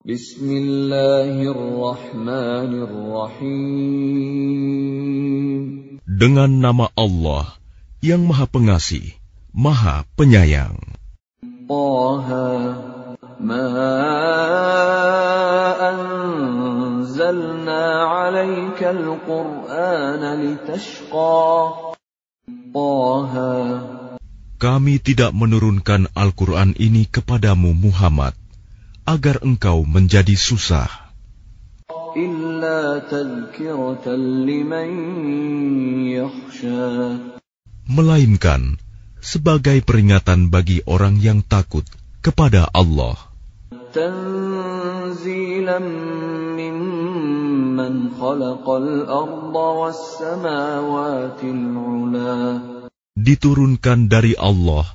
Bismillahirrahmanirrahim. Dengan nama Allah yang Maha Pengasih, Maha Penyayang. Taha ma anzalna 'alaika al-Qur'ana litashqa. Taha Kami tidak menurunkan Al-Quran ini kepadamu Muhammad agar engkau menjadi susah. Melainkan sebagai peringatan bagi orang yang takut kepada Allah. Diturunkan dari Allah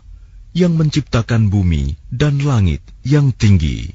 yang menciptakan bumi dan langit yang tinggi.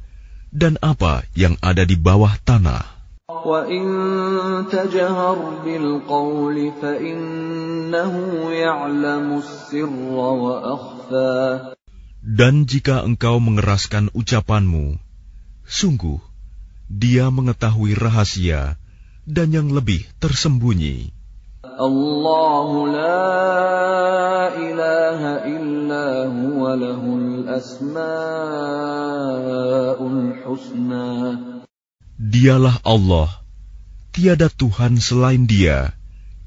dan apa yang ada di bawah tanah. Dan jika engkau mengeraskan ucapanmu, sungguh dia mengetahui rahasia dan yang lebih tersembunyi. La ilaha illa huwa lahul husna. Dialah Allah, tiada Tuhan selain Dia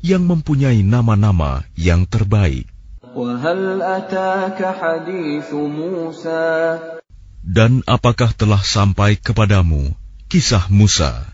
yang mempunyai nama-nama yang terbaik. Dan apakah telah sampai kepadamu kisah Musa?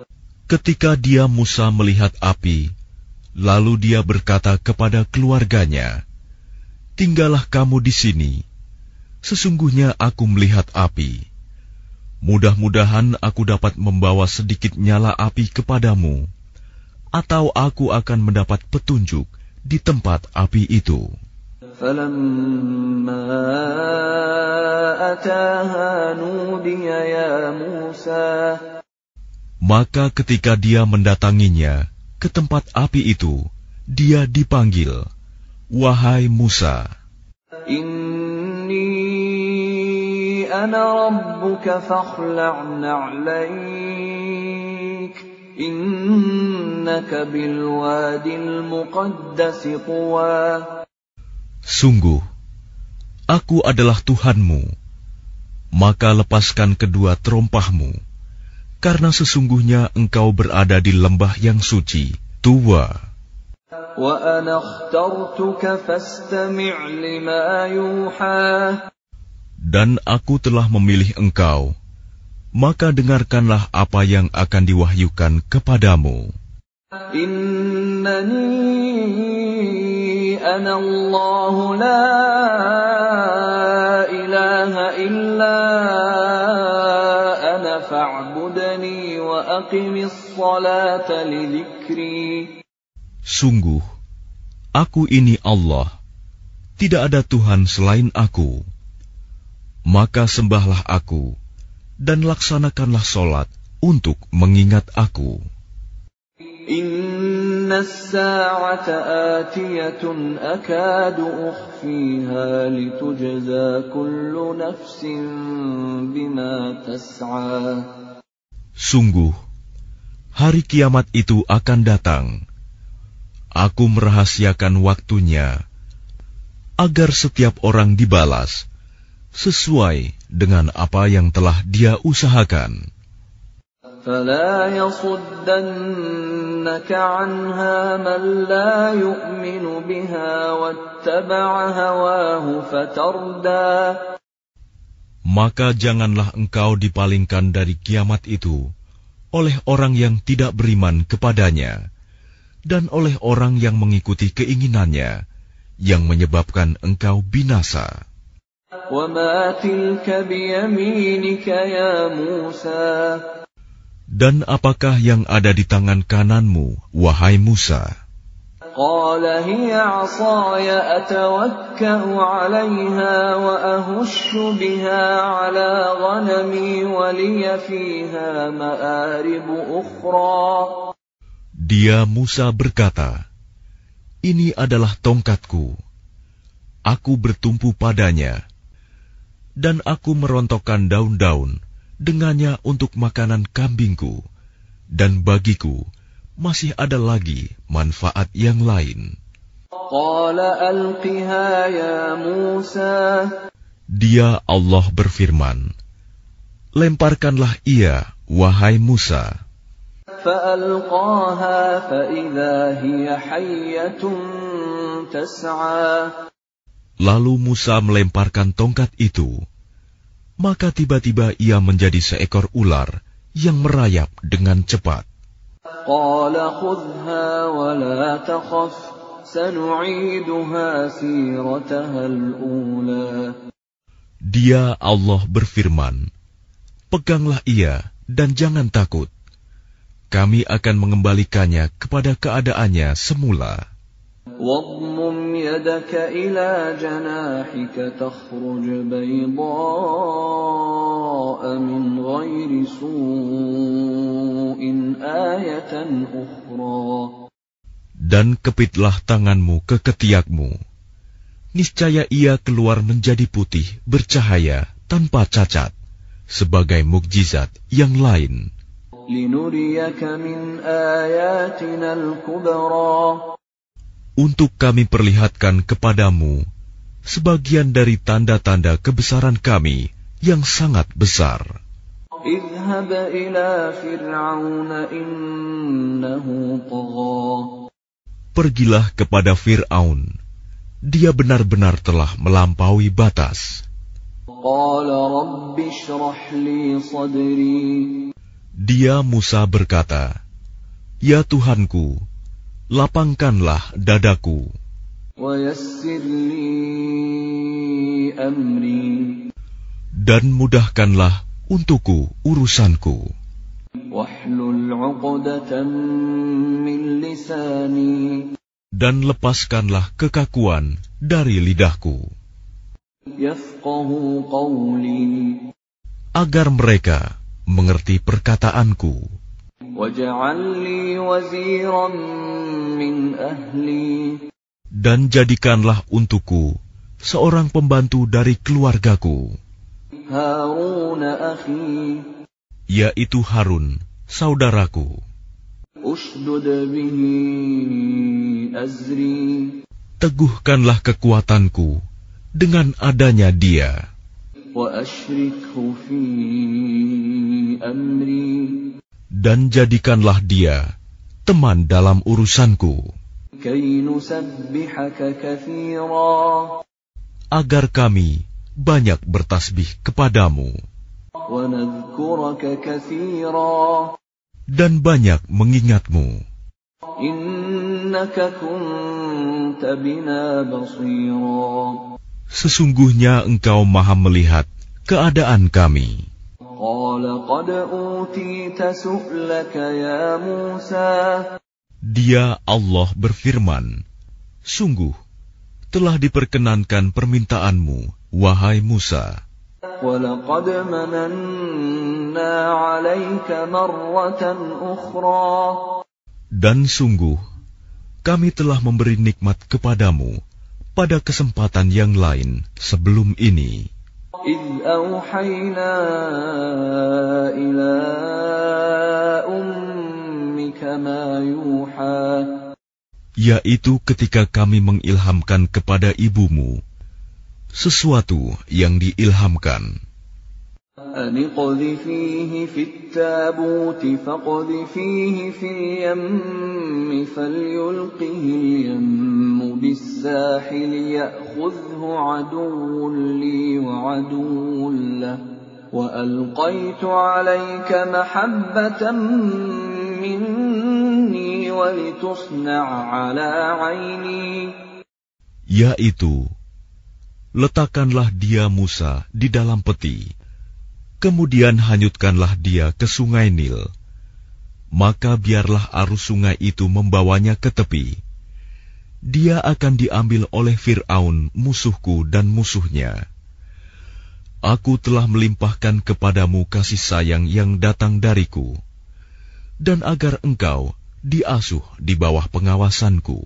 Ketika dia Musa melihat api, lalu dia berkata kepada keluarganya, "Tinggallah kamu di sini. Sesungguhnya aku melihat api. Mudah-mudahan aku dapat membawa sedikit nyala api kepadamu, atau aku akan mendapat petunjuk di tempat api itu." فلما أتاها نودي يا موسى Maka ketika dia mendatanginya ke tempat api itu, dia dipanggil, Wahai Musa. Inni ana rabbuka fakhla'na na'laik. Innaka bilwadil muqaddasi tuwa. Sungguh, aku adalah Tuhanmu. Maka lepaskan kedua terompahmu karena sesungguhnya engkau berada di lembah yang suci, tua. Dan aku telah memilih engkau, maka dengarkanlah apa yang akan diwahyukan kepadamu. Innani ana Allah la Sungguh, aku ini Allah, tidak ada Tuhan selain aku. Maka sembahlah aku, dan laksanakanlah solat untuk mengingat aku. Inna sa'ata atiyatun akadu ukhfiha litujza kullu nafsin bima tas'a. Sungguh, hari kiamat itu akan datang. Aku merahasiakan waktunya agar setiap orang dibalas sesuai dengan apa yang telah dia usahakan. فلا يصدنك عنها من لا يؤمن بها واتبع هواه فتردى Maka janganlah engkau dipalingkan dari kiamat itu oleh orang yang tidak beriman kepadanya dan oleh orang yang mengikuti keinginannya yang menyebabkan engkau binasa. Dan apakah yang ada di tangan kananmu, wahai Musa? قال هي عصاي أتوكأ عليها وأهش بها على غنمي ولي فيها مآرب أخرى Dia Musa berkata, Ini adalah tongkatku. Aku bertumpu padanya, dan aku merontokkan daun-daun dengannya untuk makanan kambingku, dan bagiku masih ada lagi manfaat yang lain. Dia Allah berfirman, Lemparkanlah ia, wahai Musa. Lalu Musa melemparkan tongkat itu, maka tiba-tiba ia menjadi seekor ular yang merayap dengan cepat. قال خذها ولا تخف سنعيدها سيرتها الأولى Dia Allah berfirman, Peganglah ia dan jangan takut. Kami akan mengembalikannya kepada keadaannya semula. واضمم يدك إلى جناحك تخرج بيضاء من غير سوء آية أخرى Dan kepitlah tanganmu ke ketiakmu. Niscaya ia keluar menjadi putih, bercahaya, tanpa cacat, sebagai mukjizat yang lain. لنريك من آياتنا الكبرى untuk kami perlihatkan kepadamu sebagian dari tanda-tanda kebesaran kami yang sangat besar. Pergilah kepada Fir'aun. Dia benar-benar telah melampaui batas. Dia Musa berkata, Ya Tuhanku, lapangkanlah dadaku. Dan mudahkanlah untukku urusanku. Dan lepaskanlah kekakuan dari lidahku. Agar mereka mengerti perkataanku. Dan jadikanlah untukku seorang pembantu dari keluargaku, yaitu Harun, saudaraku. Teguhkanlah kekuatanku dengan adanya dia dan jadikanlah dia teman dalam urusanku, agar kami banyak bertasbih kepadamu. Dan banyak mengingatmu. Sesungguhnya engkau maha melihat keadaan kami. Dia Allah berfirman, Sungguh, telah diperkenankan permintaanmu, wahai Musa. Dan sungguh, kami telah memberi nikmat kepadamu pada kesempatan yang lain sebelum ini. إذ أوحينا إلى أمك ما يوحى yaitu ketika kami mengilhamkan kepada ibumu sesuatu yang diilhamkan. أن اقذفيه في التابوت فاقذفيه في اليم فليلقه اليم بالساحل يأخذه عدو لي وعدو له وألقيت عليك محبة مني ولتصنع على عيني yaitu letakkanlah dia Musa di dalam peti Kemudian hanyutkanlah dia ke sungai Nil. Maka biarlah arus sungai itu membawanya ke tepi. Dia akan diambil oleh Fir'aun, musuhku dan musuhnya. Aku telah melimpahkan kepadamu kasih sayang yang datang dariku, dan agar engkau diasuh di bawah pengawasanku.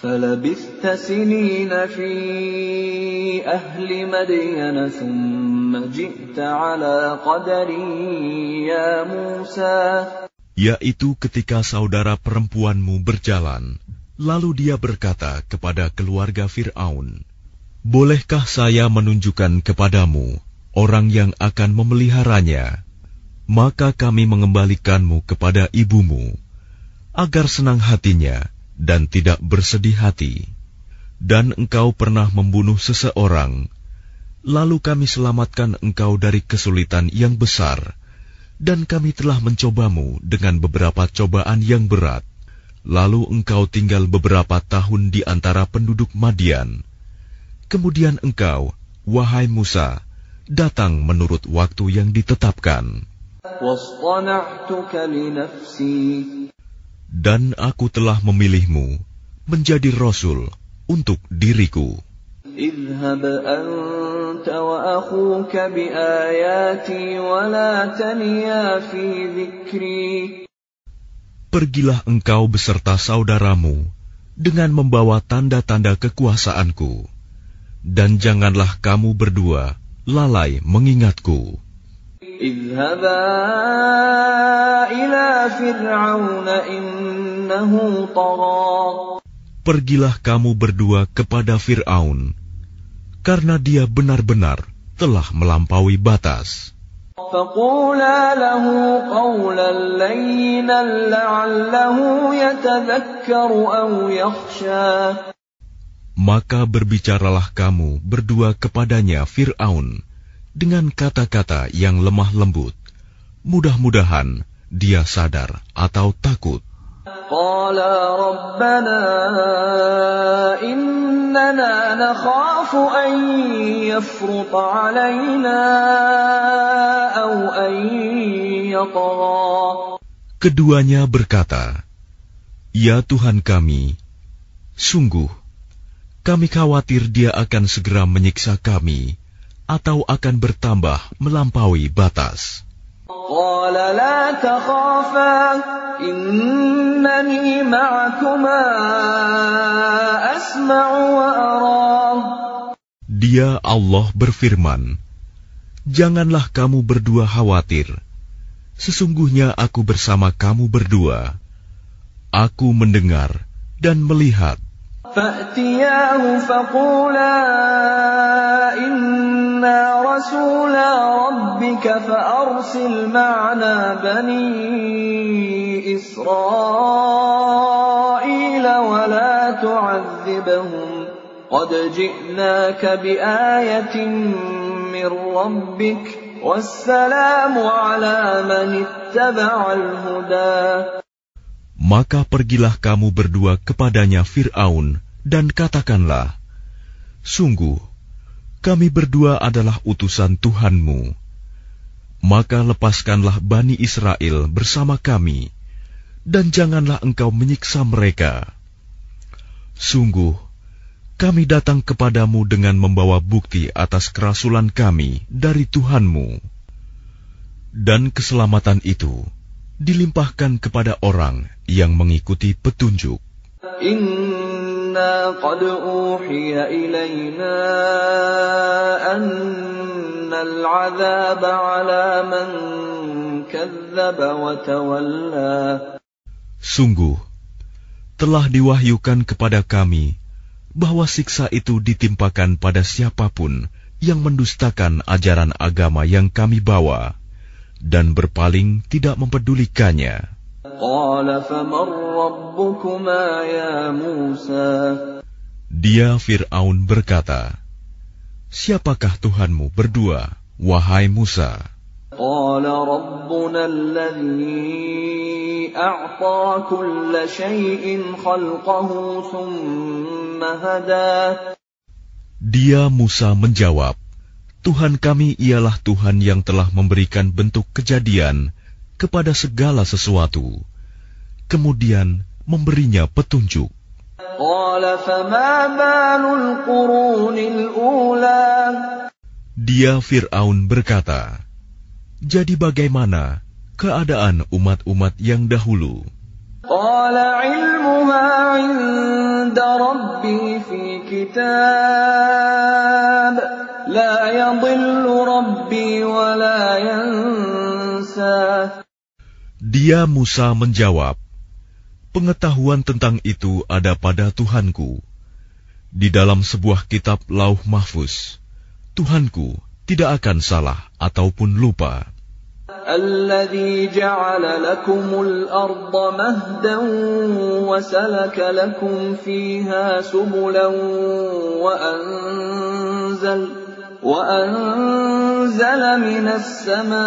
فلبثت سنين في أهل مدين ثم جئت على قدر يا موسى Yaitu ketika saudara perempuanmu berjalan, lalu dia berkata kepada keluarga Fir'aun, Bolehkah saya menunjukkan kepadamu orang yang akan memeliharanya? Maka kami mengembalikanmu kepada ibumu, agar senang hatinya dan tidak bersedih hati, dan engkau pernah membunuh seseorang, lalu kami selamatkan engkau dari kesulitan yang besar, dan kami telah mencobamu dengan beberapa cobaan yang berat. Lalu engkau tinggal beberapa tahun di antara penduduk Madian. Kemudian engkau, wahai Musa, datang menurut waktu yang ditetapkan dan aku telah memilihmu menjadi rasul untuk diriku. Pergilah engkau beserta saudaramu dengan membawa tanda-tanda kekuasaanku, dan janganlah kamu berdua lalai mengingatku. Pergilah kamu berdua kepada Fir'aun, karena dia benar-benar telah melampaui batas. Maka berbicaralah kamu berdua kepadanya Fir'aun, dengan kata-kata yang lemah lembut. Mudah-mudahan dia sadar atau takut. Keduanya berkata, Ya Tuhan kami, sungguh, kami khawatir dia akan segera menyiksa kami atau akan bertambah melampaui batas. Dia Allah berfirman, Janganlah kamu berdua khawatir. Sesungguhnya aku bersama kamu berdua. Aku mendengar dan melihat. فأتياه فقولا إنا رسولا ربك فأرسل معنا بني إسرائيل ولا تعذبهم قد جئناك بآية من ربك والسلام على من اتبع الهدى. Maka pergilah kamu berdua kepadanya Fir'aun dan katakanlah, Sungguh, kami berdua adalah utusan Tuhanmu. Maka lepaskanlah Bani Israel bersama kami, dan janganlah engkau menyiksa mereka. Sungguh, kami datang kepadamu dengan membawa bukti atas kerasulan kami dari Tuhanmu. Dan keselamatan itu dilimpahkan kepada orang yang mengikuti petunjuk. Inna Sungguh, telah diwahyukan kepada kami bahwa siksa itu ditimpakan pada siapa pun yang mendustakan ajaran agama yang kami bawa dan berpaling tidak mempedulikannya. Dia Fir'aun berkata, Siapakah Tuhanmu berdua, wahai Musa? Dia Musa menjawab, Tuhan kami ialah Tuhan yang telah memberikan bentuk kejadian kepada segala sesuatu, kemudian memberinya petunjuk. Dia Fir'aun berkata, Jadi bagaimana keadaan umat-umat yang dahulu? Dia Musa menjawab, Pengetahuan tentang itu ada pada Tuhanku. Di dalam sebuah kitab lauh mahfuz, Tuhanku tidak akan salah ataupun lupa. الذي جعل لكم الأرض مهدا وسلك لكم فيها سبلا وأنزل وأنزل من السماء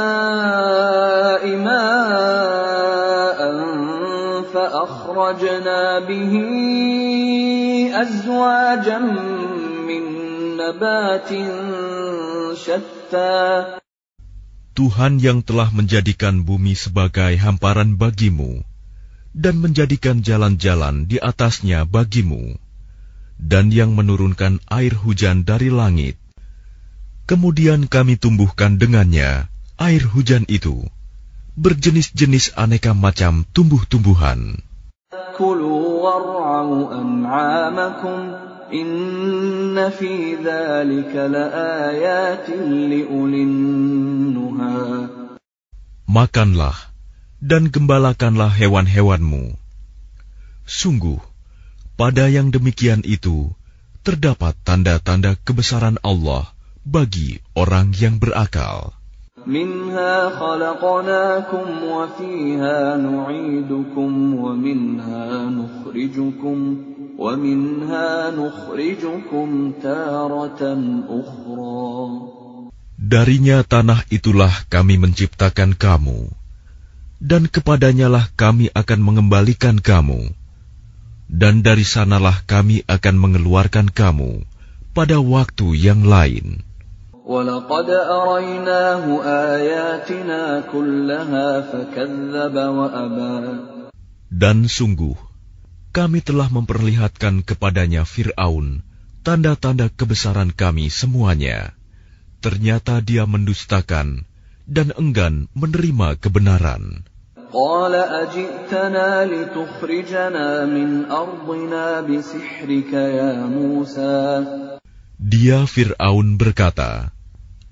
ماء فأخرجنا به أزواجا من نبات شتى Tuhan yang telah menjadikan bumi sebagai hamparan bagimu dan menjadikan jalan-jalan di atasnya bagimu dan yang menurunkan air hujan dari langit Kemudian kami tumbuhkan dengannya air hujan itu, berjenis-jenis aneka macam tumbuh-tumbuhan. Makanlah dan gembalakanlah hewan-hewanmu. Sungguh, pada yang demikian itu terdapat tanda-tanda kebesaran Allah bagi orang yang berakal. Darinya tanah itulah kami menciptakan kamu, dan kepadanyalah kami akan mengembalikan kamu, dan dari sanalah kami akan mengeluarkan kamu pada waktu yang lain. ولقد أريناه آياتنا كلها فكذب وأبى Dan sungguh, kami telah memperlihatkan kepadanya Fir'aun tanda-tanda kebesaran kami semuanya. Ternyata dia mendustakan dan enggan menerima kebenaran. قال أجئتنا لتخرجنا من أرضنا بسحرك يا موسى Dia Fir'aun berkata,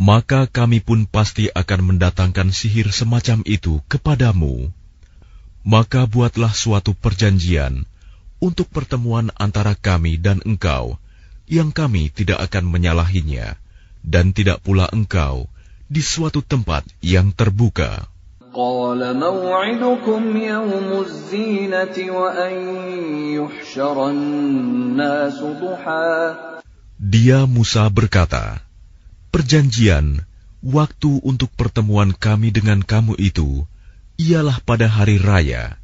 maka kami pun pasti akan mendatangkan sihir semacam itu kepadamu. Maka buatlah suatu perjanjian untuk pertemuan antara kami dan engkau, yang kami tidak akan menyalahinya, dan tidak pula engkau di suatu tempat yang terbuka. Dia Musa berkata, Perjanjian waktu untuk pertemuan kami dengan kamu itu ialah pada hari raya,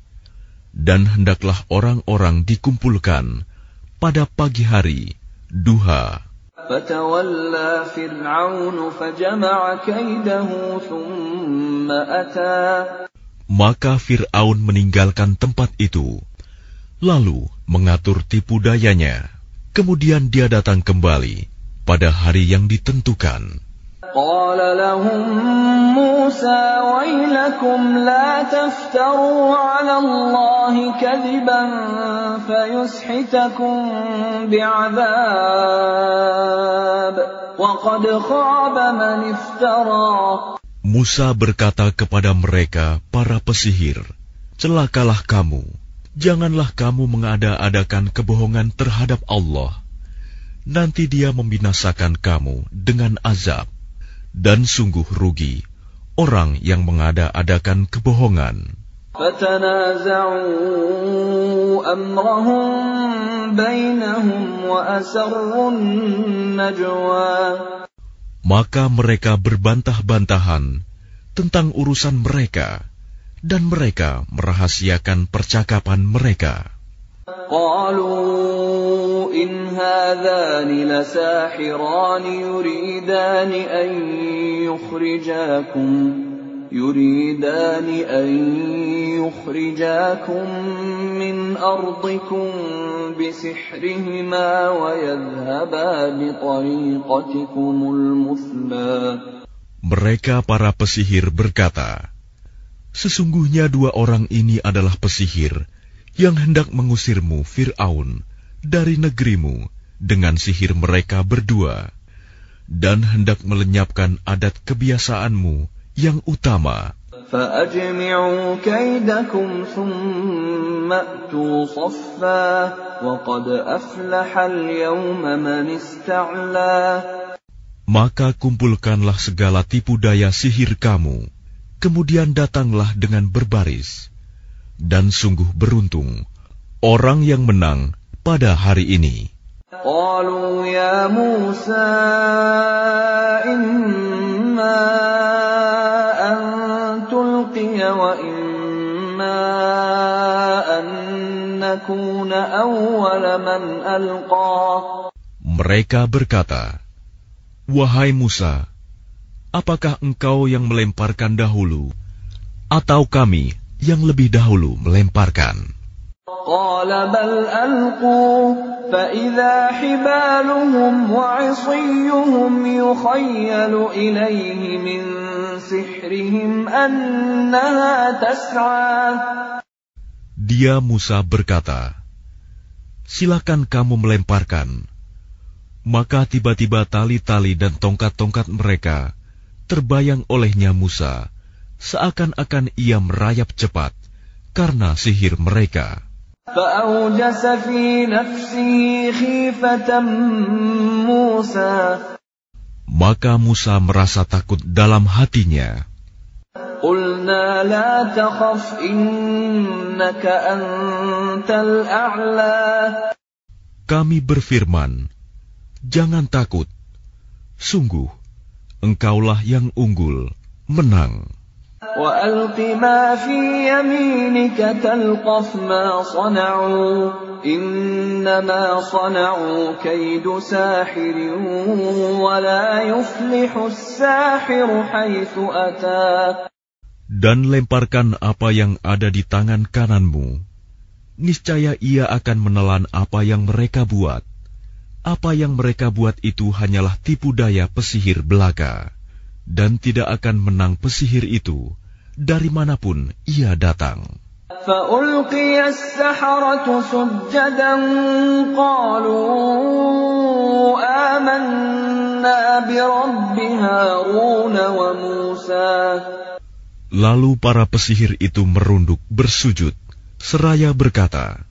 dan hendaklah orang-orang dikumpulkan pada pagi hari, duha. Maka Fir'aun meninggalkan tempat itu, lalu mengatur tipu dayanya. Kemudian dia datang kembali pada hari yang ditentukan. قال لهم موسى ويلكم لا تفتروا على الله كذبا فيسحتكم بعذاب وقد خاب من افترى Musa berkata kepada mereka, para pesihir, Celakalah kamu, janganlah kamu mengada-adakan kebohongan terhadap Allah. nanti dia membinasakan kamu dengan azab. Dan sungguh rugi orang yang mengada-adakan kebohongan. Maka mereka berbantah-bantahan tentang urusan mereka, dan mereka merahasiakan percakapan mereka. قالوا إن هذان لساحران يريدان أن يخرجاكم يريدان أن يخرجاكم من أرضكم بسحرهما ويذهبا بطريقتكم المثلى Mereka para pesihir berkata, Sesungguhnya dua orang ini adalah pesihir yang hendak mengusirmu, Fir'aun, dari negerimu dengan sihir mereka berdua, dan hendak melenyapkan adat kebiasaanmu yang utama. فأجمعوا كيدكم ثم أتوا صفا وقد أفلح اليوم من استعلى Maka kumpulkanlah segala tipu daya sihir kamu, kemudian datanglah dengan berbaris. dan sungguh beruntung orang yang menang pada hari ini. Mereka berkata, Wahai Musa, apakah engkau yang melemparkan dahulu, atau kami yang lebih dahulu melemparkan? قال بل ألقوا فإذا حبالهم وعصيهم يخيل إليه من سحرهم أنها تسعى Dia Musa berkata, Silakan kamu melemparkan. Maka tiba-tiba tali-tali dan tongkat-tongkat mereka terbayang olehnya Musa, seakan-akan ia merayap cepat karena sihir mereka. Maka Musa merasa takut dalam hatinya. Kami berfirman, jangan takut. Sungguh, engkaulah yang unggul, menang. وألق ما في يمينك تلقف ما صنعوا إنما صنعوا كيد ساحر ولا يفلح الساحر حيث أتى Dan lemparkan apa yang ada di tangan kananmu. Niscaya ia akan menelan apa yang mereka buat. Apa yang mereka buat itu hanyalah tipu daya pesihir belaka. dan tidak akan menang pesihir itu dari mana pun ia datang. Lalu para pesihir itu merunduk bersujud, seraya berkata,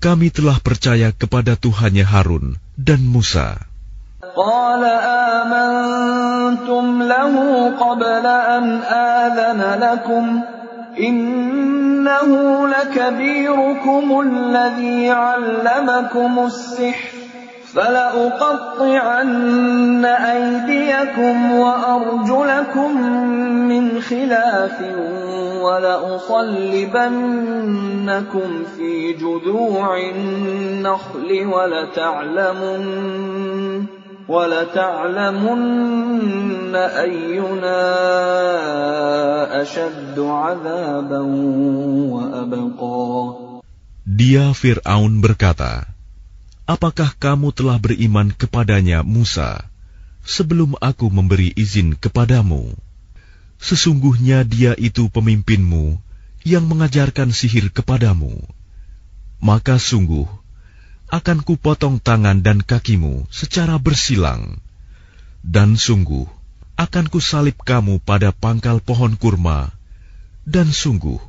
Kami telah percaya kepada Tuhannya Harun dan Musa. آمنتم له قبل أن آذن لكم إنه لكبيركم الذي علمكم السحر فلأقطعن أيديكم وأرجلكم من خلاف ولأصلبنكم في جذوع النخل ولتعلمن ولتعلمن أينا أشد عذابا وأبقى Dia Fir'aun berkata, Apakah kamu telah beriman kepadanya Musa sebelum aku memberi izin kepadamu? Sesungguhnya dia itu pemimpinmu yang mengajarkan sihir kepadamu. Maka sungguh, akan kupotong tangan dan kakimu secara bersilang. Dan sungguh, akan kusalib kamu pada pangkal pohon kurma. Dan sungguh,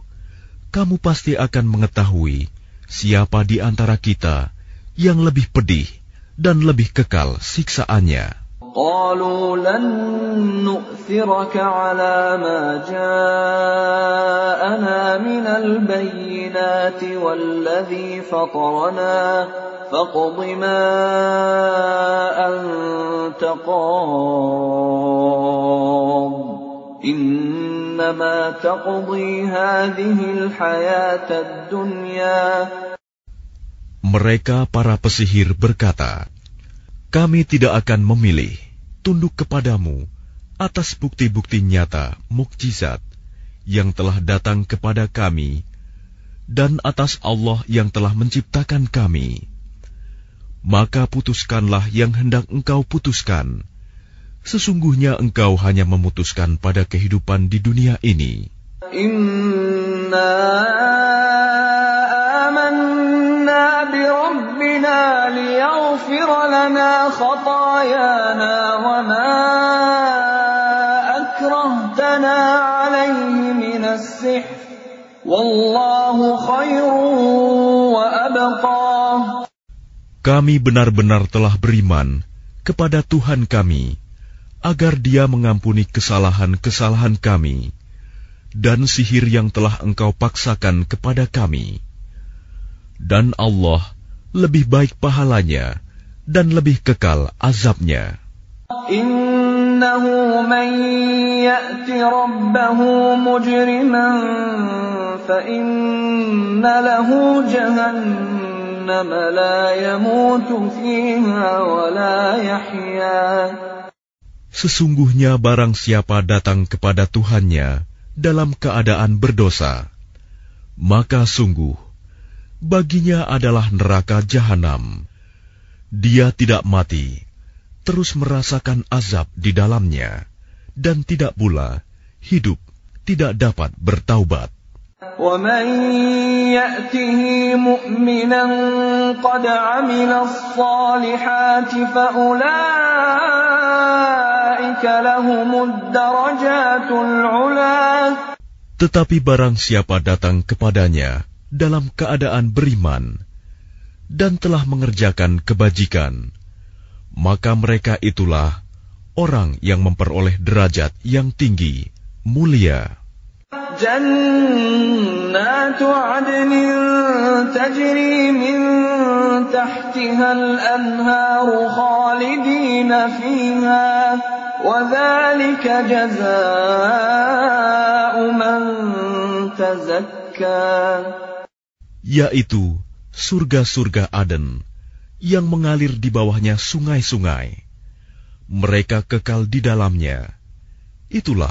kamu pasti akan mengetahui siapa di antara kita yang lebih pedih dan lebih kekal siksaannya. قالوا لن نؤثرك على ما جاءنا من البينات والذي فطرنا فاقض ما أنت قاض إنما تقضي هذه الحياة الدنيا Mereka para pesihir berkata, Kami tidak akan memilih tunduk kepadamu atas bukti-bukti nyata mukjizat yang telah datang kepada kami dan atas Allah yang telah menciptakan kami. Maka putuskanlah yang hendak engkau putuskan. Sesungguhnya engkau hanya memutuskan pada kehidupan di dunia ini. Inna amanna bi rabbina liyaghfir lana khatayana wa ma akrahtana alayhi min as-sihr wallahu khairun wa abqa Kami benar-benar telah beriman kepada Tuhan kami, agar Dia mengampuni kesalahan-kesalahan kami dan sihir yang telah Engkau paksakan kepada kami. Dan Allah lebih baik pahalanya dan lebih kekal azabnya. Innahu man ya'ti rabbahu mujriman Sesungguhnya barang siapa datang kepada Tuhannya dalam keadaan berdosa, maka sungguh baginya adalah neraka jahanam. Dia tidak mati, terus merasakan azab di dalamnya, dan tidak pula hidup tidak dapat bertaubat. ومن يأته مؤمنا قد عمل الصالحات فأولئك لهم الدرجات العلا Tetapi barang siapa datang kepadanya dalam keadaan beriman dan telah mengerjakan kebajikan, maka mereka itulah orang yang memperoleh derajat yang tinggi, mulia. جنات عدن تجري من تحتها الأنهار خالدين فيها وذلك جزاء من تزكى yaitu surga-surga Aden yang mengalir di bawahnya sungai-sungai. Mereka kekal di dalamnya. Itulah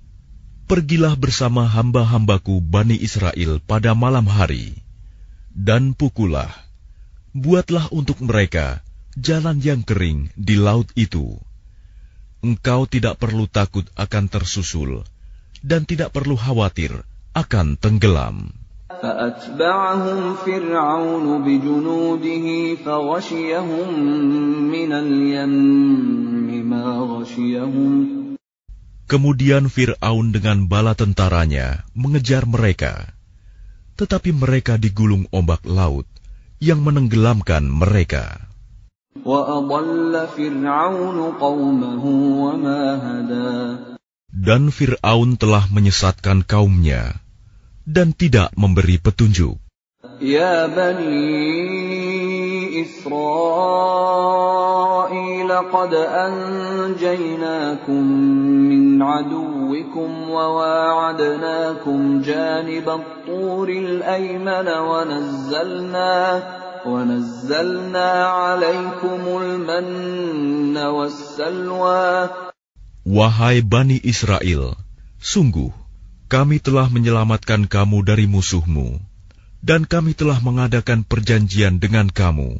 Pergilah bersama hamba-hambaku Bani Israel pada malam hari, dan pukullah, buatlah untuk mereka jalan yang kering di laut itu. Engkau tidak perlu takut akan tersusul, dan tidak perlu khawatir akan tenggelam. فأتبعهم فرعون بجنوده فغشيهم من اليم ما غشيهم Kemudian Fir'aun dengan bala tentaranya mengejar mereka. Tetapi mereka digulung ombak laut yang menenggelamkan mereka. Dan Fir'aun telah menyesatkan kaumnya dan tidak memberi petunjuk. Ya Bani Israel, qad anjaynakum min aduwikum wa wa'adnakum janib at-turil ayman wa nazzalna ونزلنا عليكم المن والسلوى Wahai Bani Israel, sungguh kami telah menyelamatkan kamu dari musuhmu, dan kami telah mengadakan perjanjian dengan kamu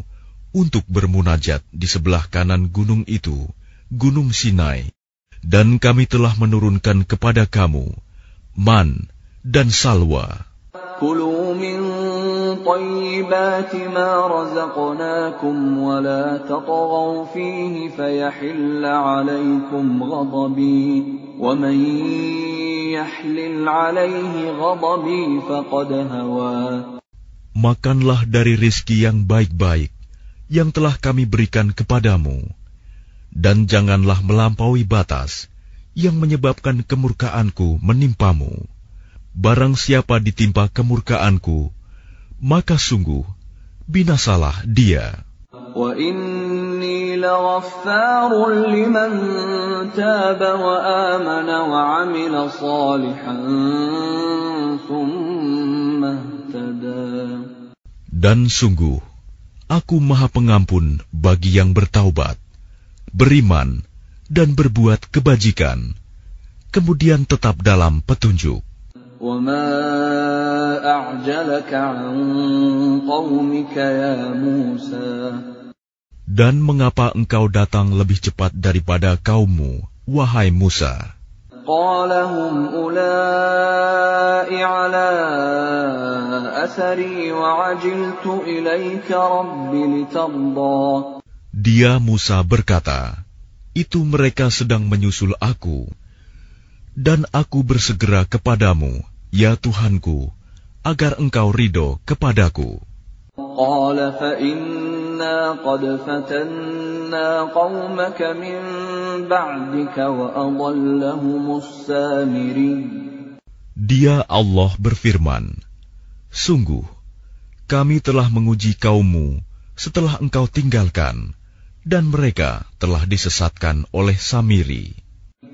untuk bermunajat di sebelah kanan gunung itu, Gunung Sinai, dan kami telah menurunkan kepada kamu man dan salwa. Kulu min طيبات ما رزقناكم ولا تطغوا فيه فيحل عليكم غضبي ومن يحلل عليه غضبي فقد هوى Makanlah dari rizki yang baik-baik yang telah kami berikan kepadamu, dan janganlah melampaui batas yang menyebabkan kemurkaanku menimpamu. Barang siapa ditimpa kemurkaanku, maka sungguh binasalah dia. Dan sungguh, aku maha pengampun bagi yang bertaubat, beriman, dan berbuat kebajikan, kemudian tetap dalam petunjuk. وما أعجلك عن قومك يا موسى Dan mengapa engkau datang lebih cepat daripada kaummu, wahai Musa? قال هم أولئك على أثري وعجلت إليك رب لترضى Dia Musa berkata, itu mereka sedang menyusul aku, dan aku bersegera kepadamu Ya Tuhanku, agar engkau ridho kepadaku. Dia Allah berfirman, Sungguh, kami telah menguji kaummu setelah engkau tinggalkan, dan mereka telah disesatkan oleh Samiri.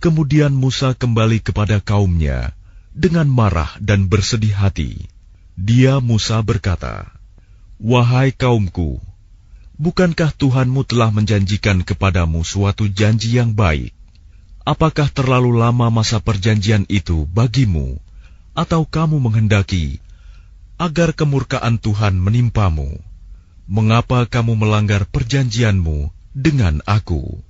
Kemudian Musa kembali kepada kaumnya dengan marah dan bersedih hati. Dia Musa berkata, Wahai kaumku, bukankah Tuhanmu telah menjanjikan kepadamu suatu janji yang baik? Apakah terlalu lama masa perjanjian itu bagimu, atau kamu menghendaki agar kemurkaan Tuhan menimpamu? Mengapa kamu melanggar perjanjianmu dengan aku?'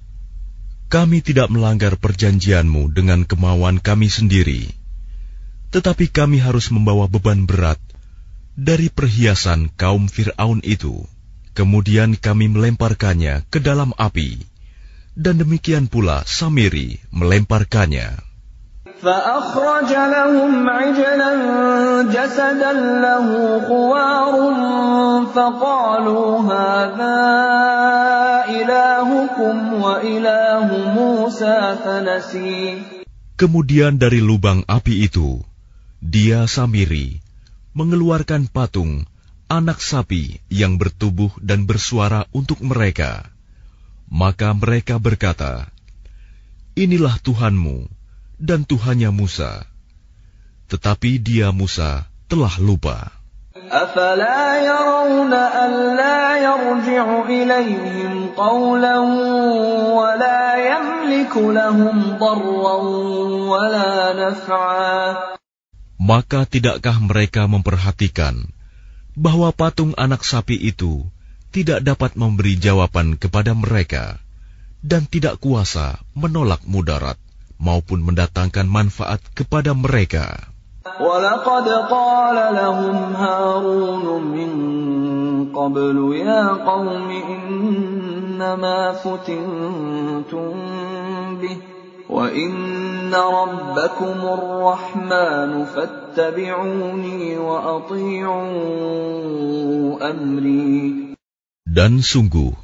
Kami tidak melanggar perjanjianmu dengan kemauan kami sendiri, tetapi kami harus membawa beban berat dari perhiasan kaum Fir'aun itu. Kemudian kami melemparkannya ke dalam api, dan demikian pula Samiri melemparkannya. فأخرج لهم عجلا جسدا له خوار فقالوا هذا Kemudian dari lubang api itu, dia Samiri mengeluarkan patung anak sapi yang bertubuh dan bersuara untuk mereka. Maka mereka berkata, Inilah Tuhanmu dan Tuhannya Musa. Tetapi dia Musa telah lupa. Maka tidakkah mereka memperhatikan bahwa patung anak sapi itu tidak dapat memberi jawaban kepada mereka dan tidak kuasa menolak mudarat maupun mendatangkan manfaat kepada mereka. ولقد قال لهم هارون من قبل يا قوم إنما فتنتم به وإن ربكم الرحمن فاتبعوني وأطيعوا أمري Dan sungguh,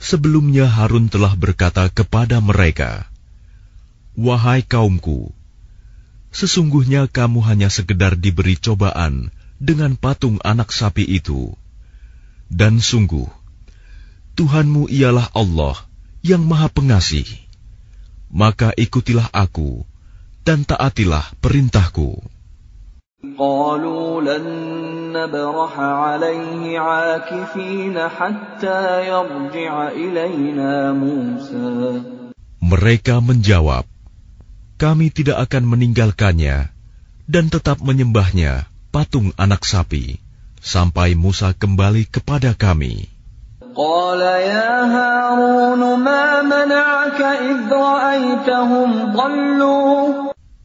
sebelumnya Harun telah berkata kepada mereka, Wahai kaumku, sesungguhnya kamu hanya sekedar diberi cobaan dengan patung anak sapi itu. Dan sungguh, Tuhanmu ialah Allah yang maha pengasih. Maka ikutilah aku dan taatilah perintahku. Mereka menjawab, kami tidak akan meninggalkannya dan tetap menyembahnya patung anak sapi sampai Musa kembali kepada kami.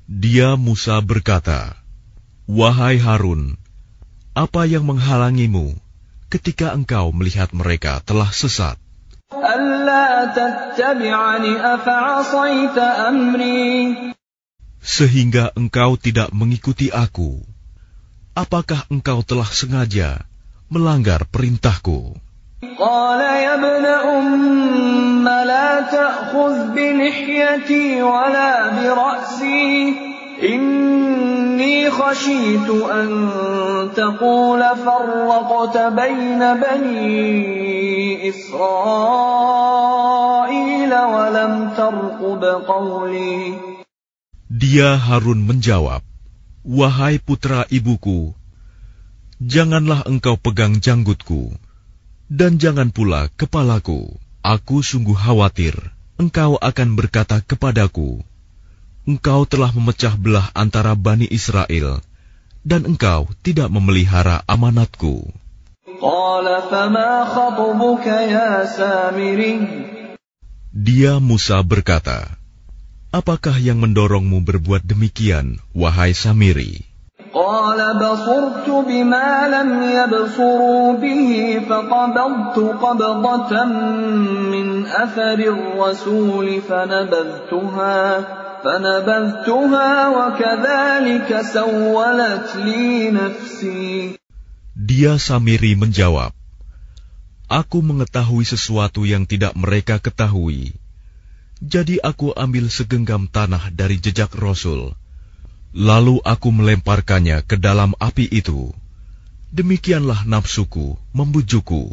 Dia Musa berkata, Wahai Harun, apa yang menghalangimu ketika engkau melihat mereka telah sesat? Sehingga engkau tidak mengikuti aku. Apakah engkau telah sengaja melanggar perintahku? Dia Harun menjawab, Wahai putra ibuku, janganlah engkau pegang janggutku, dan jangan pula kepalaku. Aku sungguh khawatir engkau akan berkata kepadaku, engkau telah memecah belah antara Bani Israel, dan engkau tidak memelihara amanatku. Dia Musa berkata, Apakah yang mendorongmu berbuat demikian, wahai Samiri? Dia Samiri menjawab, Aku mengetahui sesuatu yang tidak mereka ketahui. Jadi aku ambil segenggam tanah dari jejak Rasul. Lalu aku melemparkannya ke dalam api itu. Demikianlah nafsuku membujuku.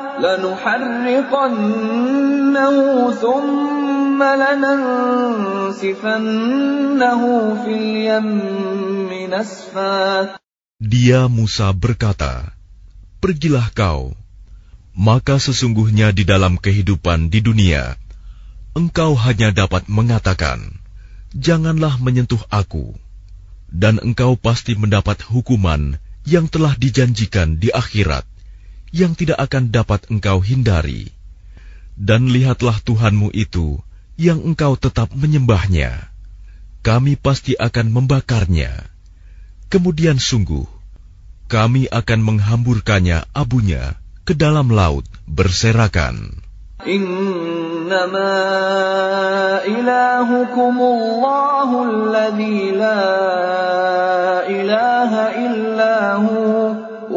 لنحرقنه ثم dia Musa berkata, Pergilah kau, maka sesungguhnya di dalam kehidupan di dunia, engkau hanya dapat mengatakan, Janganlah menyentuh aku, dan engkau pasti mendapat hukuman yang telah dijanjikan di akhirat, yang tidak akan dapat engkau hindari. Dan lihatlah Tuhanmu itu yang engkau tetap menyembahnya. Kami pasti akan membakarnya. Kemudian sungguh, kami akan menghamburkannya abunya ke dalam laut berserakan. إنما إلهكم الله الذي لا إله إلا هو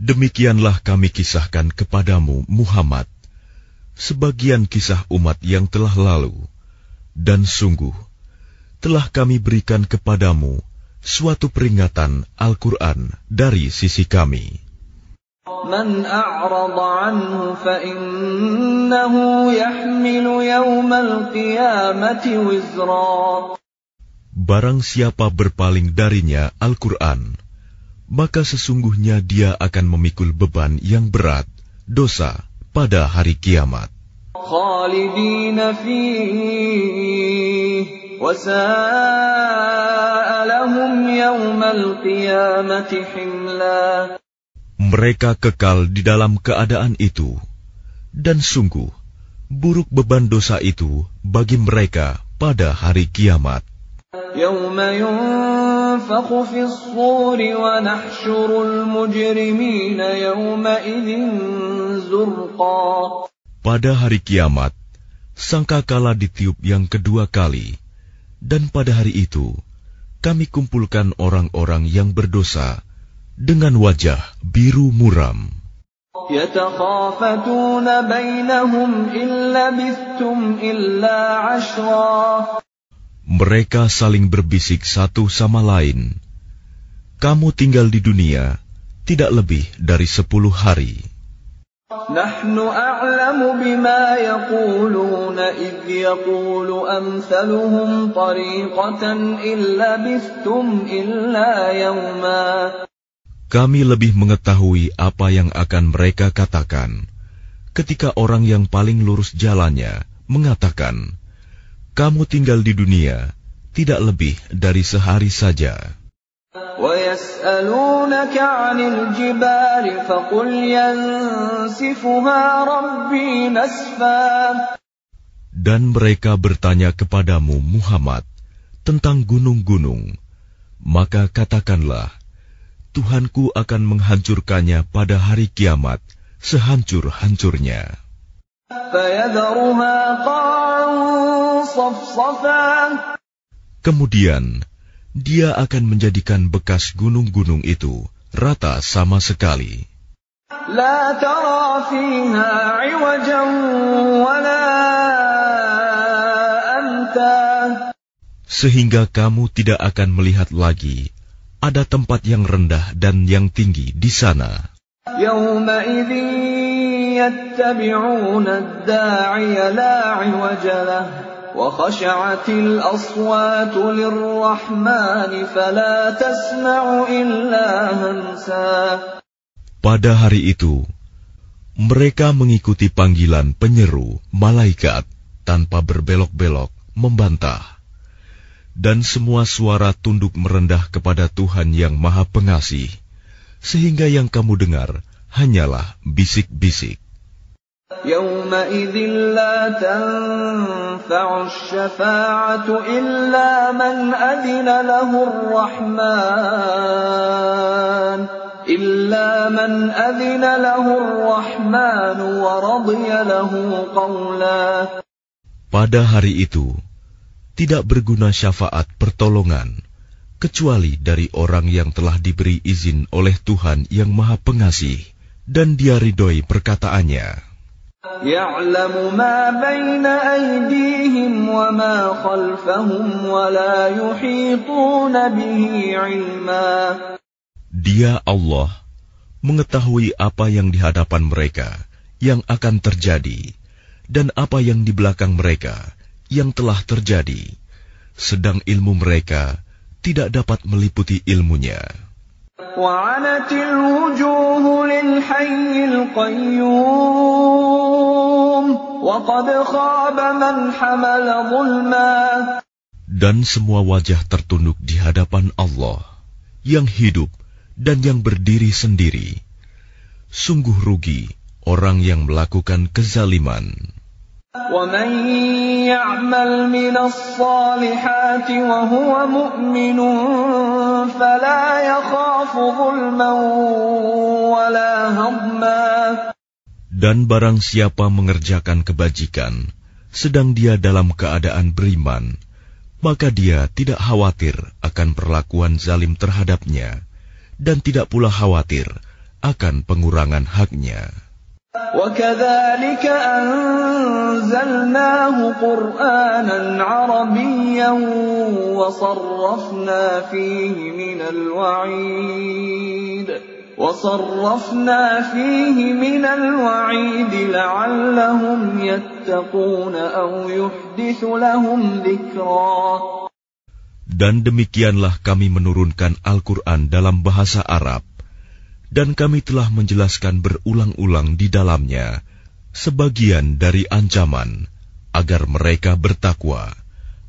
Demikianlah kami kisahkan kepadamu, Muhammad, sebagian kisah umat yang telah lalu, dan sungguh telah kami berikan kepadamu suatu peringatan Al-Quran dari sisi kami. من أعرض عنه فإنه يحمل يوم القيامة وزرا Barang siapa berpaling darinya Al-Quran, maka sesungguhnya dia akan memikul beban yang berat, dosa, pada hari kiamat. Mereka kekal di dalam keadaan itu, dan sungguh buruk beban dosa itu bagi mereka pada hari kiamat. ينفخ في الصور ونحشر المجرمين يومئذ زرقا Pada hari kiamat, sangkakala ditiup yang kedua kali, dan pada hari itu, kami kumpulkan orang-orang yang berdosa dengan wajah biru muram mereka saling berbisik satu sama lain, "Kamu tinggal di dunia tidak lebih dari sepuluh hari." Kami lebih mengetahui apa yang akan mereka katakan ketika orang yang paling lurus jalannya mengatakan, "Kamu tinggal di dunia tidak lebih dari sehari saja." ويسألونك عن الجبال فقل ينسفها ربي نسفا Dan mereka bertanya kepadamu, Muhammad, tentang gunung-gunung. Maka katakanlah, Tuhanku akan menghancurkannya pada hari kiamat sehancur-hancurnya. فيذرها قاعا صفصفا Kemudian, dia akan menjadikan bekas gunung-gunung itu rata sama sekali. لا ترى فيها عوجا ولا أمتا Sehingga kamu tidak akan melihat lagi ada tempat yang rendah dan yang tinggi di sana. يومئذ يتبعون الداعي لا عوج له وخشعت الأصوات للرحمن فلا تسمع إلا همسا Pada hari itu, mereka mengikuti panggilan penyeru malaikat tanpa berbelok-belok membantah. Dan semua suara tunduk merendah kepada Tuhan yang Maha Pengasih, sehingga yang kamu dengar hanyalah bisik-bisik. يومئذ لا تنفع الشفاعة إلا من أذن له الرحمن إلا من أذن له الرحمن ورضي له قولا Pada hari itu, tidak berguna syafaat pertolongan, kecuali dari orang yang telah diberi izin oleh Tuhan yang Maha Pengasih, dan dia ridhoi perkataannya. يعلم ما بين أيديهم وما خلفهم ولا يحيطون به علما Dia Allah mengetahui apa yang di hadapan mereka, yang akan terjadi dan apa yang di belakang mereka yang telah terjadi, sedang ilmu mereka tidak dapat meliputi ilmunya. وعنت الوجوه للحي القيوم وقد خاب من حمل ظلما Dan semua wajah tertunduk di hadapan Allah yang hidup dan yang berdiri sendiri. Sungguh rugi orang yang melakukan kezaliman. ومن يعمل من الصالحات وهو مؤمن فلا يخاف ظلما ولا هضما Dan barang siapa mengerjakan kebajikan, sedang dia dalam keadaan beriman, maka dia tidak khawatir akan perlakuan zalim terhadapnya, dan tidak pula khawatir akan pengurangan haknya. وكذلك أنزلناه قرآنا عربيا وصرفنا فيه من الوعيد وصرفنا فيه من الوعيد لعلهم يتقون أو يحدث لهم ذكرا Dan demikianlah kami menurunkan Al-Quran dalam bahasa Arab dan kami telah menjelaskan berulang-ulang di dalamnya sebagian dari ancaman agar mereka bertakwa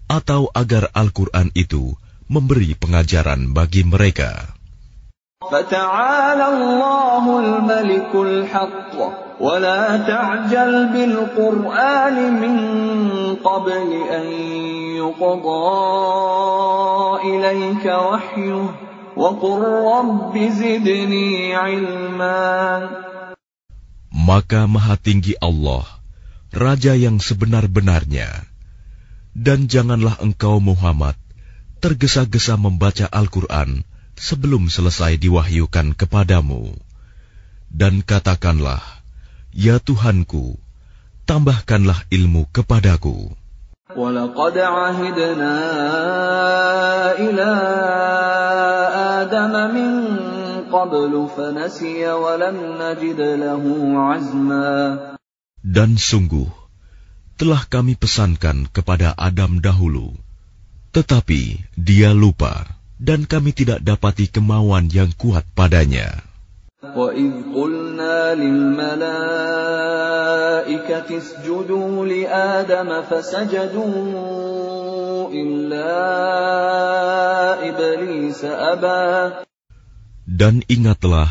atau agar Al-Quran itu memberi pengajaran bagi mereka. فتعالى الله الملك الحق ولا تعجل بالقرآن من قبل أن يقضى إليك وحيه وقل رب زدني علما Maka maha tinggi Allah, Raja yang sebenar-benarnya. Dan janganlah engkau Muhammad tergesa-gesa membaca Al-Quran sebelum selesai diwahyukan kepadamu. Dan katakanlah, Ya Tuhanku, tambahkanlah ilmu kepadaku. ولقد عهدنا إلى آدم من قبل فنسي ولم نجد له عزما Dan sungguh, telah kami pesankan kepada Adam dahulu, tetapi dia lupa, dan kami tidak dapati kemauan yang kuat padanya. وإذ قلنا للملائكة اسجدوا لآدم فسجدوا إلا إبليس أبى Dan ingatlah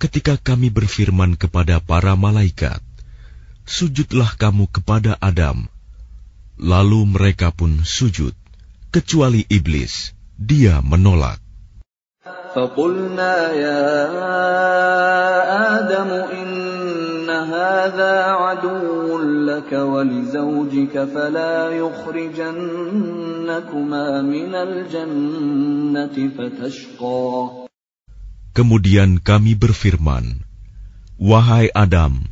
ketika kami berfirman kepada para malaikat, Sujudlah kamu kepada Adam. Lalu mereka pun sujud, kecuali iblis. Dia menolak. فقلنا يا آدم إن هذا عدو لك ولزوجك فلا يخرجنكما من الجنة فتشقى Kemudian kami berfirman, Wahai Adam,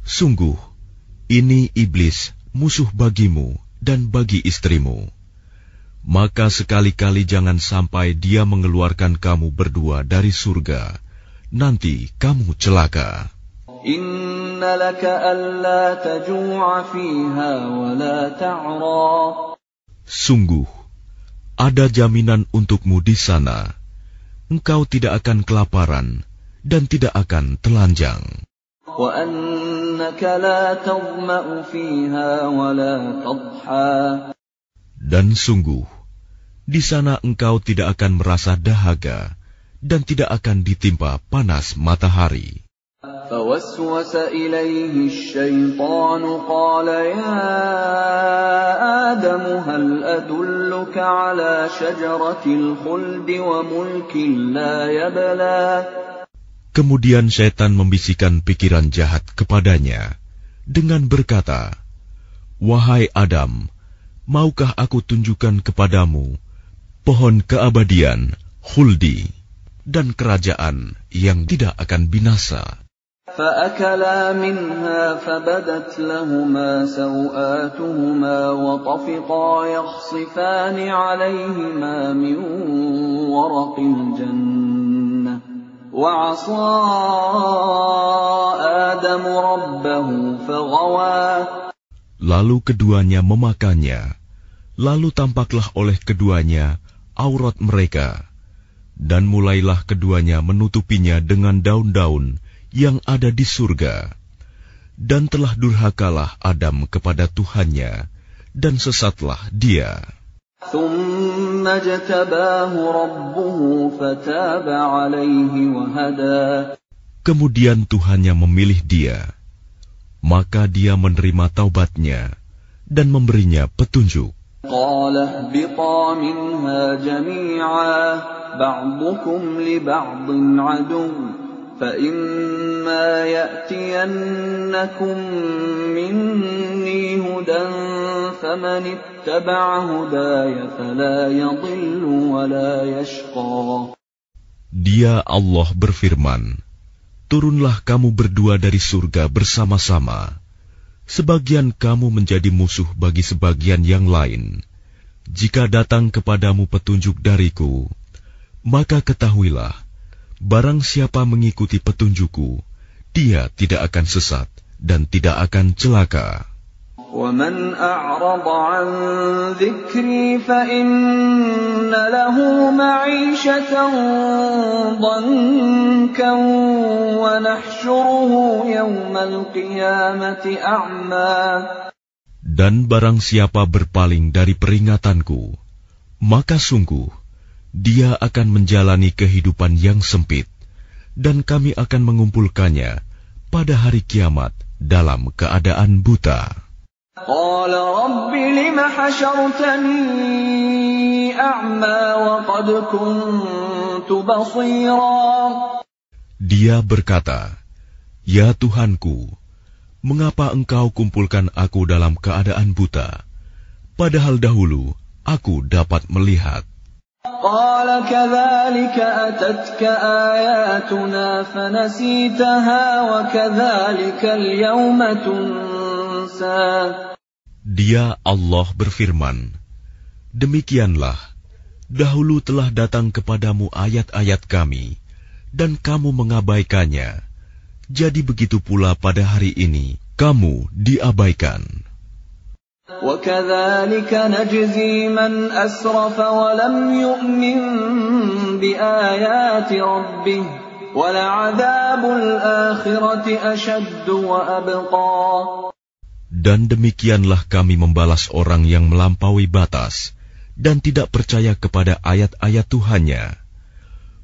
sungguh, ini iblis musuh bagimu dan bagi istrimu. Maka sekali-kali jangan sampai dia mengeluarkan kamu berdua dari surga. Nanti kamu celaka. Sungguh, ada jaminan untukmu di sana. Engkau tidak akan kelaparan dan tidak akan telanjang. Dan sungguh, di sana engkau tidak akan merasa dahaga dan tidak akan ditimpa panas matahari. فوسوس إليه الشيطان قال يا آدم هل أدلك على شجرة الخلد وملك لا يبلى Kemudian setan membisikkan pikiran jahat kepadanya dengan berkata, Wahai Adam, maukah aku tunjukkan kepadamu pohon keabadian, huldi, dan kerajaan yang tidak akan binasa? فأكلا منها فبدت لهما سوآتهما وطفقا يخصفان عليهما من ورق الجنة وعصى آدم ربه فغوى Lalu keduanya memakannya. Lalu tampaklah oleh keduanya aurat mereka. Dan mulailah keduanya menutupinya dengan daun-daun yang ada di surga. Dan telah durhakalah Adam kepada Tuhannya, dan sesatlah dia. ثم اجتباه ربه فتاب عليه وهدى Kemudian Tuhannya memilih dia, maka dia menerima taubatnya dan memberinya petunjuk. قال اهبطا منها جميعا بعضكم لبعض عدو فإما يأتينكم مني هدى فمن اتبع هداي فلا يضل ولا يشقى Dia Allah berfirman, Turunlah kamu berdua dari surga bersama-sama. Sebagian kamu menjadi musuh bagi sebagian yang lain. Jika datang kepadamu petunjuk dariku, maka ketahuilah, barang siapa mengikuti petunjukku, dia tidak akan sesat dan tidak akan celaka. ومن أعرض عن ذكري فإن له معيشة ضنكا ونحشره يوم القيامة أعمى Dan barang siapa berpaling dari peringatanku, maka sungguh dia akan menjalani kehidupan yang sempit, dan kami akan mengumpulkannya pada hari kiamat dalam keadaan buta. Dia berkata, Ya Tuhanku, mengapa engkau kumpulkan aku dalam keadaan buta? Padahal dahulu aku dapat melihat. قال كذلك أتتك آياتنا فنسيتها وكذلك اليوم تنسى Dia Allah berfirman, Demikianlah, dahulu telah datang kepadamu ayat-ayat kami, dan kamu mengabaikannya. Jadi begitu pula pada hari ini, kamu diabaikan. وكذلك نجزي من أسرف ولم يؤمن بآيات ربه ولعذاب الآخرة أشد وأبقى Dan demikianlah kami membalas orang yang melampaui batas dan tidak percaya kepada ayat-ayat Tuhannya.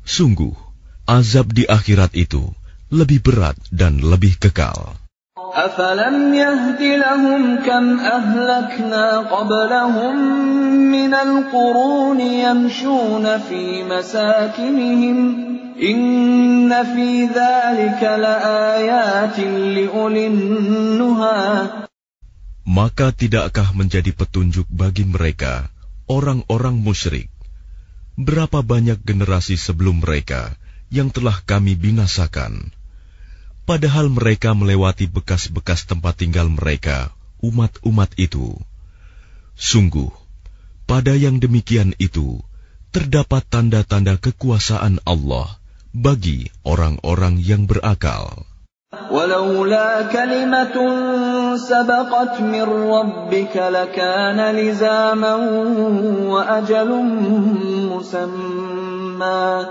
Sungguh, azab di akhirat itu lebih berat dan lebih kekal. أفلم يهد لهم كم أهلكنا قبلهم من القرون يمشون في مساكنهم إن في ذلك لآيات لأولي النهى Maka tidakkah menjadi petunjuk bagi mereka, orang-orang musyrik? Berapa banyak generasi sebelum mereka yang telah kami binasakan? Padahal mereka melewati bekas-bekas tempat tinggal mereka, umat-umat itu. Sungguh, pada yang demikian itu, terdapat tanda-tanda kekuasaan Allah bagi orang-orang yang berakal. ولولا كلمة سبقت من ربك لكان لزاما وأجل مسمى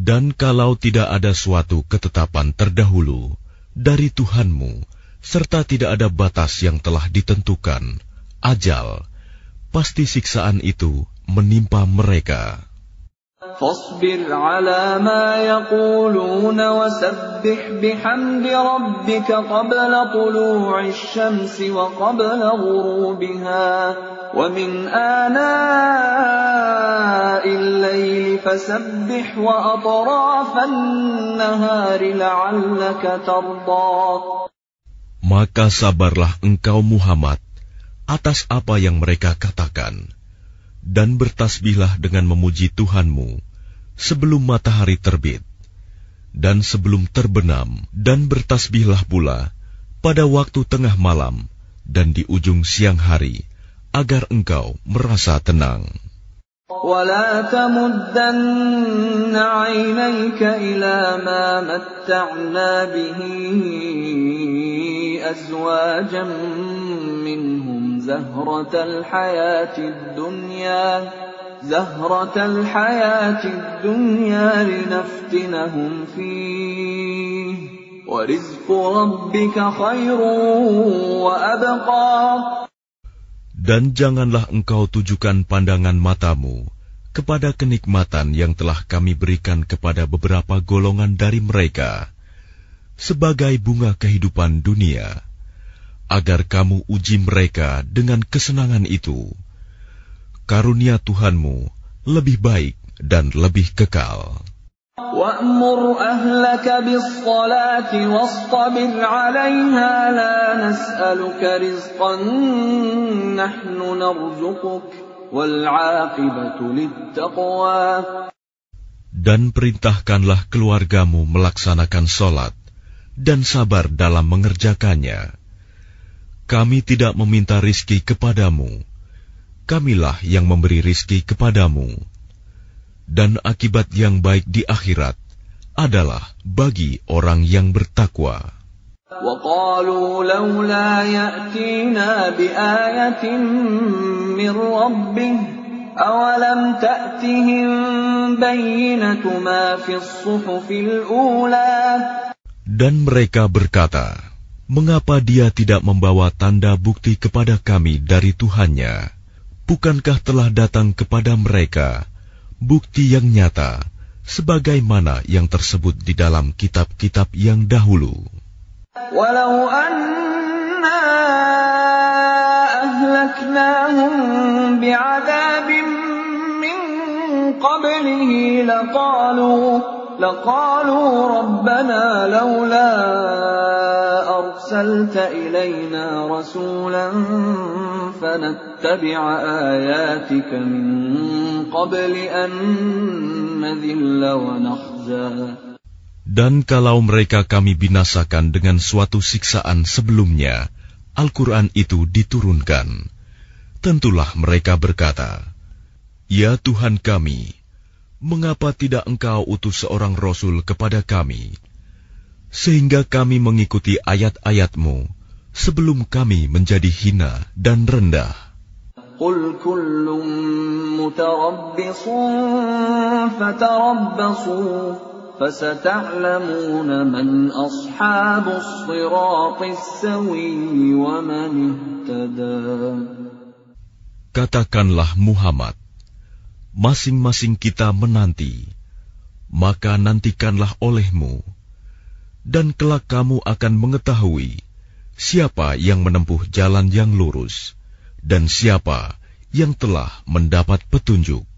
Dan kalau tidak ada suatu ketetapan terdahulu dari Tuhanmu, serta tidak ada batas yang telah ditentukan, ajal, pasti siksaan itu menimpa mereka. فاصبر على ما يقولون وسبح بحمد ربك قبل طلوع الشمس وقبل غروبها ومن آناء الليل فسبح وأطراف النهار لعلك ترضى Maka sabarlah engkau Muhammad atas apa yang mereka katakan, dan bertasbihlah dengan memuji Tuhanmu sebelum matahari terbit dan sebelum terbenam, dan bertasbihlah pula pada waktu tengah malam dan di ujung siang hari, agar engkau merasa tenang. ولا تمدن عينيك إلى ما متعنا به أزواجا منهم زهرة الحياة الدنيا زهرة الحياة الدنيا لنفتنهم فيه ورزق ربك خير وأبقى Dan janganlah engkau tujukan pandangan matamu kepada kenikmatan yang telah kami berikan kepada beberapa golongan dari mereka sebagai bunga kehidupan dunia, agar kamu uji mereka dengan kesenangan itu. Karunia Tuhanmu lebih baik dan lebih kekal. وأمر أهلك بالصلاة واصطبر عليها لا نسألك رزقا نحن نرزقك والعاقبة للتقوى Dan perintahkanlah keluargamu melaksanakan sholat dan sabar dalam mengerjakannya. Kami tidak meminta rizki kepadamu. Kamilah yang memberi rizki kepadamu dan akibat yang baik di akhirat adalah bagi orang yang bertakwa. وقالوا لولا يأتينا بآية من ربه أولم تأتهم بينة ما في الصحف الأولى Dan mereka berkata, Mengapa dia tidak membawa tanda bukti kepada kami dari Tuhannya? Bukankah telah datang kepada mereka bukti yang nyata sebagaimana yang tersebut di dalam kitab-kitab yang dahulu. Walau anna ahlaknahum bi'adabim min qablihi laqalu laqalu rabbana laula arsalta ilayna rasulan فنتبع آياتك من قبل أن نذل ونخزى Dan kalau mereka kami binasakan dengan suatu siksaan sebelumnya, Al-Quran itu diturunkan. Tentulah mereka berkata, Ya Tuhan kami, mengapa tidak engkau utus seorang Rasul kepada kami, sehingga kami mengikuti ayat-ayatmu, sebelum kami menjadi hina dan rendah. قل كل متربص فتربصوا فستعلمون من أصحاب الصراط السوي ومن اهتدى Katakanlah Muhammad, masing-masing kita menanti, maka nantikanlah olehmu, dan kelak kamu akan mengetahui siapa yang menempuh jalan yang lurus dan siapa yang telah mendapat petunjuk.